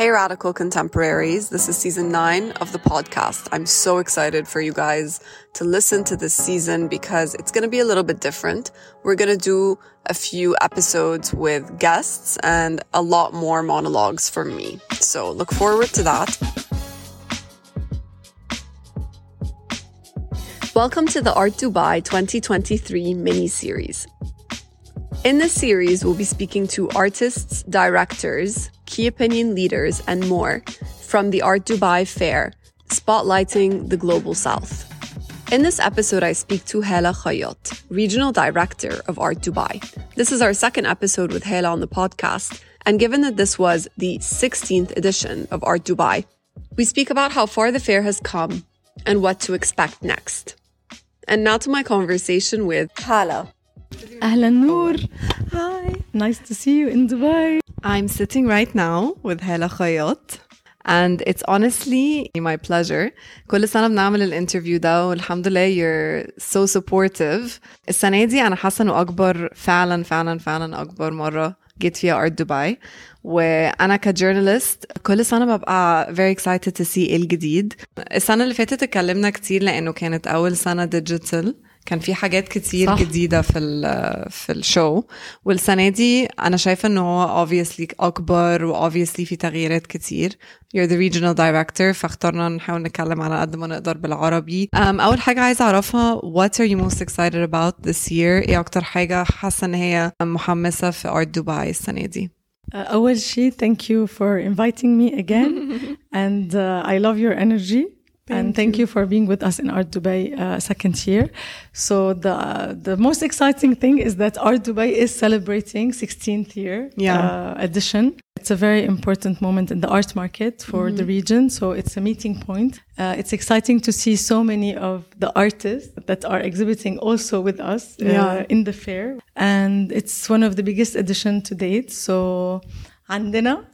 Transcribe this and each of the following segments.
Hey, Radical Contemporaries. This is season nine of the podcast. I'm so excited for you guys to listen to this season because it's going to be a little bit different. We're going to do a few episodes with guests and a lot more monologues from me. So look forward to that. Welcome to the Art Dubai 2023 mini series. In this series, we'll be speaking to artists, directors, key opinion leaders, and more from the Art Dubai Fair, spotlighting the Global South. In this episode, I speak to Hala Khayat, Regional Director of Art Dubai. This is our second episode with Hala on the podcast, and given that this was the 16th edition of Art Dubai, we speak about how far the fair has come and what to expect next. And now to my conversation with Hala. Ahlan Nour. Hi. Nice to see you in Dubai. I'm sitting right now with Hala Khayat. And it's honestly my pleasure. كل سنة بنعمل الانترفيو ده والحمد لله you're so supportive. السنة دي أنا حاسة إنه أكبر فعلا فعلا فعلا أكبر مرة جيت فيها ارت دبي وانا كجورنالست كل سنه ببقى very excited to see ايه الجديد السنة اللي فاتت اتكلمنا كتير لانه كانت اول سنة ديجيتال كان في حاجات كتير صح. جديدة في في الشو. والسنة دي أنا شايفة إنه هو obviously أكبر و obviously في تغييرات كتير. You're the regional director فاخترنا نحاول نتكلم على قد ما نقدر بالعربي. um, أول حاجة عايزة أعرفها what are you most excited about this year إيه أكتر حاجة حاسة إن هي محمسة في ارت دبي السنة دي؟ أول شيء thank you for inviting me again. And uh, I love your energy. Thank and thank you. you. for being with us in Art Dubai uh, second year. So the the most exciting thing is that Art Dubai is celebrating 16th year yeah. uh, edition. It's a very important moment in the art market for mm-hmm. the region. So it's a meeting point. Uh, it's exciting to see so many of the artists that are exhibiting also with us uh, yeah. in the fair. And it's one of the biggest edition to date. So عندنا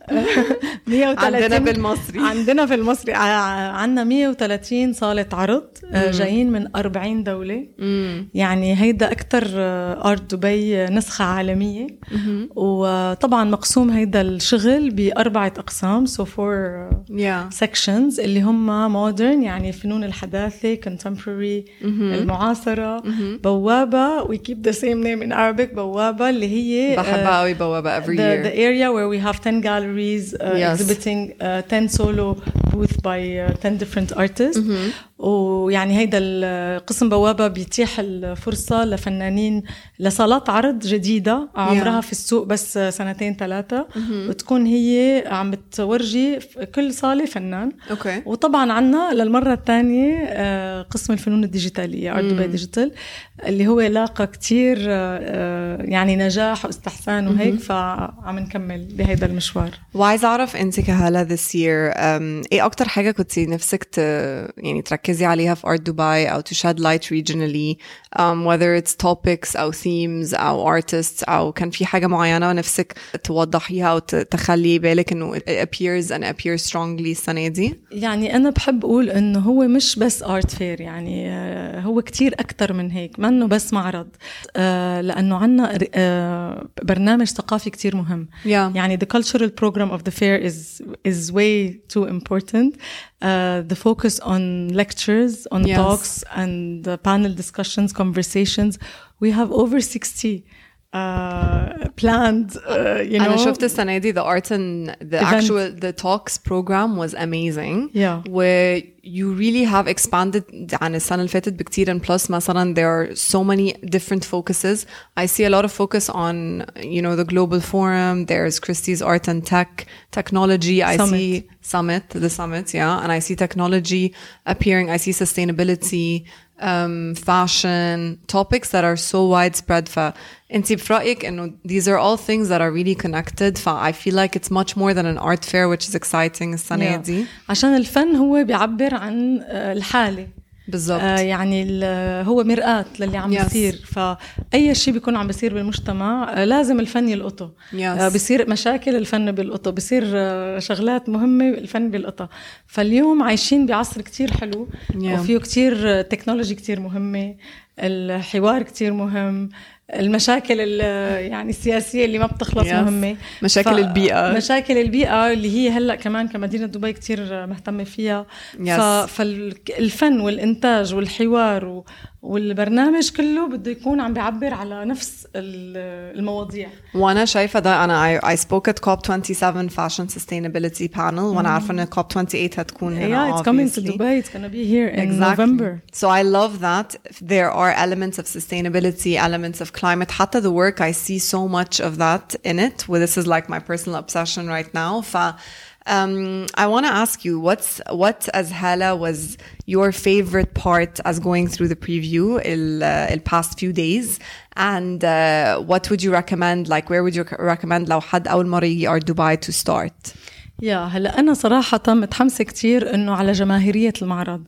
130 عندنا بالمصري عندنا في المصري عندنا 130 صالة عرض جايين من 40 دولة مم. يعني هيدا أكثر أرت دبي نسخة عالمية مم. وطبعا مقسوم هيدا الشغل بأربعة أقسام four yeah. sections اللي هم modern يعني الفنون الحداثة contemporary مم. المعاصرة مم. بوابة we keep the same name in Arabic بوابة اللي هي بحبها قوي بوابة every the, year the area where we have 10 galleries uh, Yes. exhibiting uh, 10 solo booth by uh, 10 different artists. مهم. ويعني هيدا القسم بوابة بيتيح الفرصة لفنانين لصالات عرض جديدة عمرها في السوق بس سنتين ثلاثة مهم. وتكون هي عم بتورجي كل صالة فنان. أوكي وطبعا عنا للمرة الثانية آه، قسم الفنون الديجيتالية ارت دبي ديجيتال اللي هو لاقى كتير آه، آه، يعني نجاح واستحسان وهيك فعم نكمل بهيدا المشوار. وعايزة أعرف أنت كهلا this year? Um, أكتر حاجة كنت نفسك ت يعني تركزي عليها في Dubai أو to shed light regionally um, whether it's topics أو themes أو artists أو كان في حاجة معينة نفسك توضحيها ت- تخلي بالك إنه it appears and appears strongly السنة دي يعني أنا بحب أقول إنه هو مش بس ارت فير يعني آه، هو كتير أكتر من هيك منه بس معرض آه، لأنه عنا آه، برنامج ثقافي كتير مهم yeah. يعني the cultural program of the fair is is way too important. Uh, the focus on lectures, on Yes. talks, and uh, panel discussions, conversations. We have over sixty uh, planned. Uh, you know, أنا شفت السنة دي the art and the Event. actual the talks program was amazing Yeah. where you really have expanded عن السنة اللي فاتت بكتير and plus مثلا there are so many different focuses I see a lot of focus on you know the global forum there's Christie's art and tech technology I Summit. see summit the summit yeah and I see technology appearing I see sustainability um, fashion topics that are so widespread فانت برأيك انه these are all things that are really connected ف I feel like it's much more than an art fair which is exciting السنة Yeah. دي عشان الفن هو بيعبر عن آه، الحالة بالضبط. آه يعني ال- هو مرآة للي عم. بيصير. فأي شيء بيكون عم بيصير بالمجتمع آه لازم الفن يلقطه. آه بصير مشاكل الفن بيلقطه. بصير آه شغلات مهمة الفن بيلقطها. فاليوم عايشين بعصر كتير حلو. Yeah. وفيه كتير تكنولوجي كتير مهمة. الحوار كتير مهم المشاكل يعني السياسية اللي ما بتخلص yes. مهمة مشاكل ف... البيئة مشاكل البيئة اللي هي هلأ كمان كمدينة دبي كتير مهتمة فيها yes. ف... فالفن والإنتاج والحوار و... والبرنامج كله بده يكون عم بيعبر على نفس المواضيع وانا شايفه ده انا I, I spoke at COP27 Fashion Sustainability Panel وانا عارفه ان COP28 هتكون هنا yeah it's coming to Dubai it's gonna be here in exactly. November so I love that there are elements of sustainability elements of climate حتى the work I see so much of that in it well, this is like my personal obsession right now ف um, I want to ask you what's what as Hala was your favorite part as going through the preview in uh, the past few days, and uh, what would you recommend? Like, where would you recommend Lauhad Al Mari or Dubai to start? يا هلا أنا صراحة متحمسة كثير إنه على جماهيرية المعرض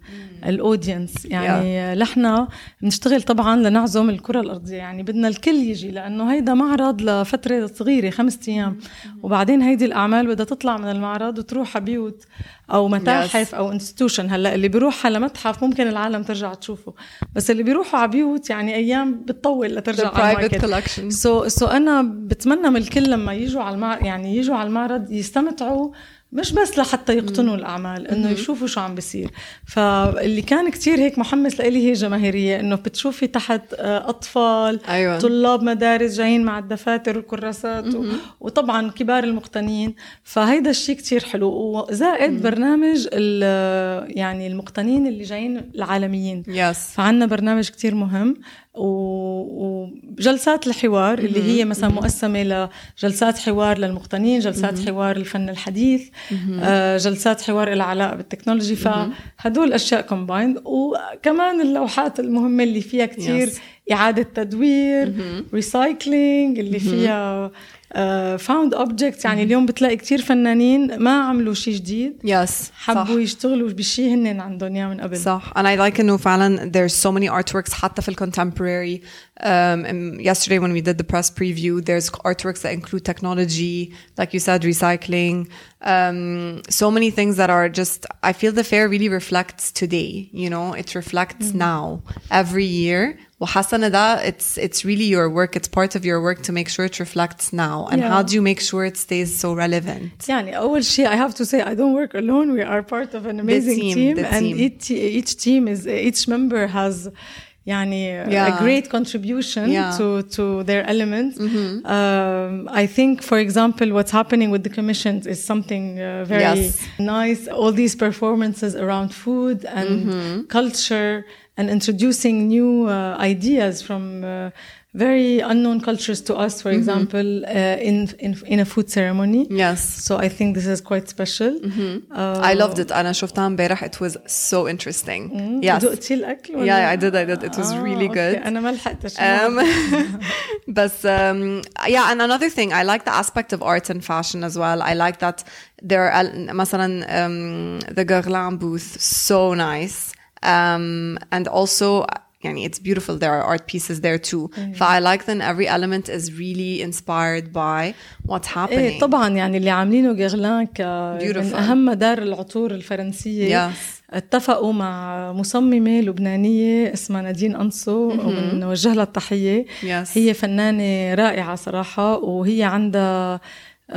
الأودينس. يعني yeah. نحن بنشتغل طبعا لنعزم الكرة الأرضية. يعني بدنا الكل يجي لأنه هيدا معرض لفترة صغيرة خمسة أيام. وبعدين هيدي الأعمال بدها تطلع من المعرض وتروح على بيوت. أو متاحف yes. أو انستتيوشن هلأ اللي بيروح على متحف ممكن العالم ترجع تشوفه. بس اللي بيروحوا على بيوت يعني أيام بتطول لترجع على الماركت. سو سو أنا بتمنى من الكل لما يجوا على المعرض يعني يجوا على المعرض يستمتعوا مش بس لحتى يقتنوا الأعمال إنه يشوفوا شو عم بيصير فاللي كان كتير هيك محمس لإلي هي جماهيرية إنه بتشوفي تحت آه، أطفال أيوة. طلاب مدارس جايين مع الدفاتر والكراسات و... وطبعا كبار المقتنين فهيدا الشيء كتير حلو وزائد مم. برنامج يعني المقتنين اللي جايين العالميين يس. فعنا برنامج كتير مهم وجلسات الحوار اللي هي مثلا مقسمة لجلسات حوار للمقتنين جلسات حوار الفن الحديث آه، جلسات حوار لها علاقة بالتكنولوجي. فهدول أشياء كومبايند وكمان اللوحات المهمة اللي فيها كتير إعادة تدوير ريسايكلينج اللي فيها فاوند uh, اوبجكت يعني اليوم بتلاقي كتير فنانين ما عملوا شيء جديد يس حبوا صح. يشتغلوا بشيء هن عندهم اياه من قبل صح and I like انه فعلا there's so many artworks حتى في الcontemporary um, yesterday when we did the press preview there's artworks that include technology like you said recycling um, so many things that are just I feel the fair really reflects today you know it reflects mm-hmm. now every year وحاسه ده it's it's really your work it's part of your work to make sure it reflects now and yeah. how do you make sure it stays so relevant يعني أول شيء I have to say I don't work alone we are part of an amazing team, team and team. each each team is each member has يعني yeah. a great contribution yeah. to to their elements. Mm-hmm. Um, I think, for example, what's happening with the commissions is something uh, very yes. nice. All these performances around food and mm-hmm. culture and introducing new uh, ideas from uh, very unknown cultures to us, for mm-hmm. example, uh, in, in in a food ceremony. Yes. So I think this is quite special. Mm-hmm. Uh, I loved it. أنا شفتها امبارح. It was so interesting. Mm-hmm. Yes. دقتي الأكل ولا؟ Yeah, I did. I did. It was ah, really good. Okay. أنا ما لحقتش. Um, but um, yeah, and another thing, I like the aspect of art and fashion as well. I like that there are مثلا um, the Guerlain booth, so nice. Um, and also, yani, it's beautiful. There are art pieces there too. Mm. I like that every element is really inspired by what's happening. إيه طبعا يعني اللي عاملينه غيرلان ك من أهم مدار العطور الفرنسية. Yes. اتفقوا مع مصممة لبنانية اسمها نادين أنصو وبنوجه لها التحية yes. هي فنانة رائعة صراحة وهي عندها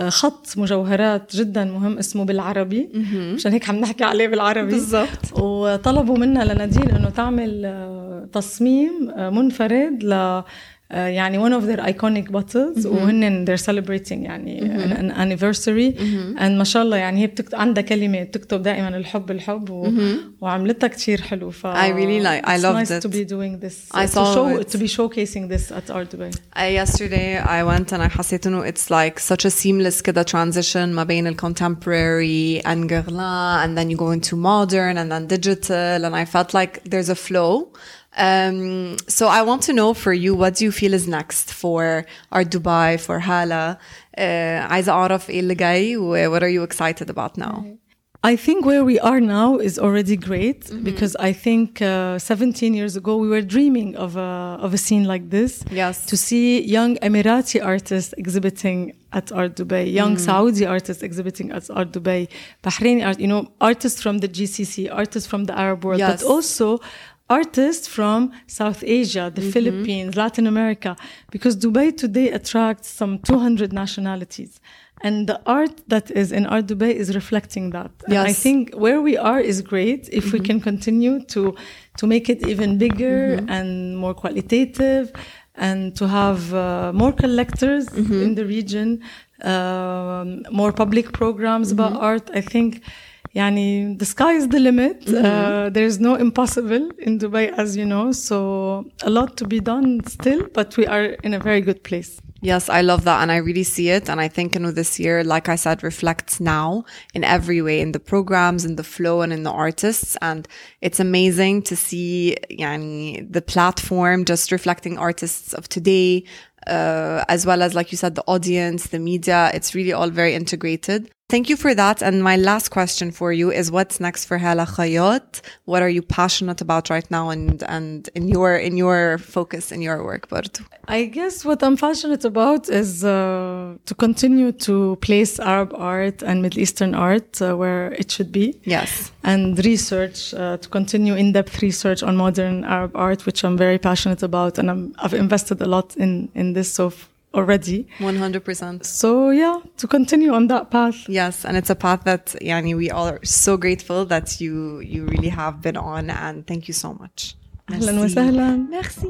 خط مجوهرات جدا مهم اسمه بالعربي. مشان هيك عم نحكي عليه بالعربي. بالضبط. وطلبوا منا لنادين إنه تعمل آه، تصميم آه، منفرد ل آه، يعني one of their iconic bottles وهن they're celebrating يعني an anniversary and ما شاء الله يعني هي بتكتب عندها كلمة بتكتب دائما الحب الحب و... وعملتها كتير حلو ف I really like I loved nice it to be doing this I to saw show it. to be showcasing this at Art Dubai I, yesterday I went and I حسيت انه it's like such a seamless كده transition ما بين ال contemporary and Guerlain and then you go into modern and then digital and I felt like there's a flow um, so I want to know for you, what do you feel is next for Art Dubai, for Hala? عايزة أعرف إيه اللي جاي what are you excited about now? I think where we are now is already great mm -hmm. because I think uh, 17 years ago we were dreaming of a, of a scene like this. Yes. To see young Emirati artists exhibiting at Art Dubai, young mm. Saudi artists exhibiting at Art Dubai, Bahraini art, you know, artists from the GCC, artists from the Arab world, yes. but also artists from South Asia, the mm-hmm. Philippines, Latin America, because Dubai today attracts some 200 nationalities. And the art that is in Art Dubai is reflecting that. And I think where we are is great if we mm-hmm. can continue to to make it even bigger mm-hmm. and more qualitative and to have uh, more collectors in the region, um, more public programs about art. I think Yani, the sky is the limit. Uh, there's no impossible in Dubai, as you know. So a lot to be done still, but we are in a very good place. Yes, I love that. And I really see it. And I think, you know, this year, like I said, reflects now in every way, in the programs, in the flow and in the artists. And it's amazing to see yani, the platform just reflecting artists of today, uh, as well as, like you said, the audience, the media. It's really all very integrated. Thank you for that. And my last question for you is what's next for Hala Khayat? What are you passionate about right now and, and in your in your focus in your work, Bartu? I guess what I'm passionate about is uh, to continue to place Arab art and Middle Eastern art uh, where it should be. Yes. And research, uh, to continue in depth research on modern Arab art, which I'm very passionate about. And i have invested a lot in, in this. So already. 100%. So, yeah, to continue on that path. Yes, and it's a path that yani, we all are so grateful that you you really have been on and thank you so much. أهلاً وسهلاً. Merci.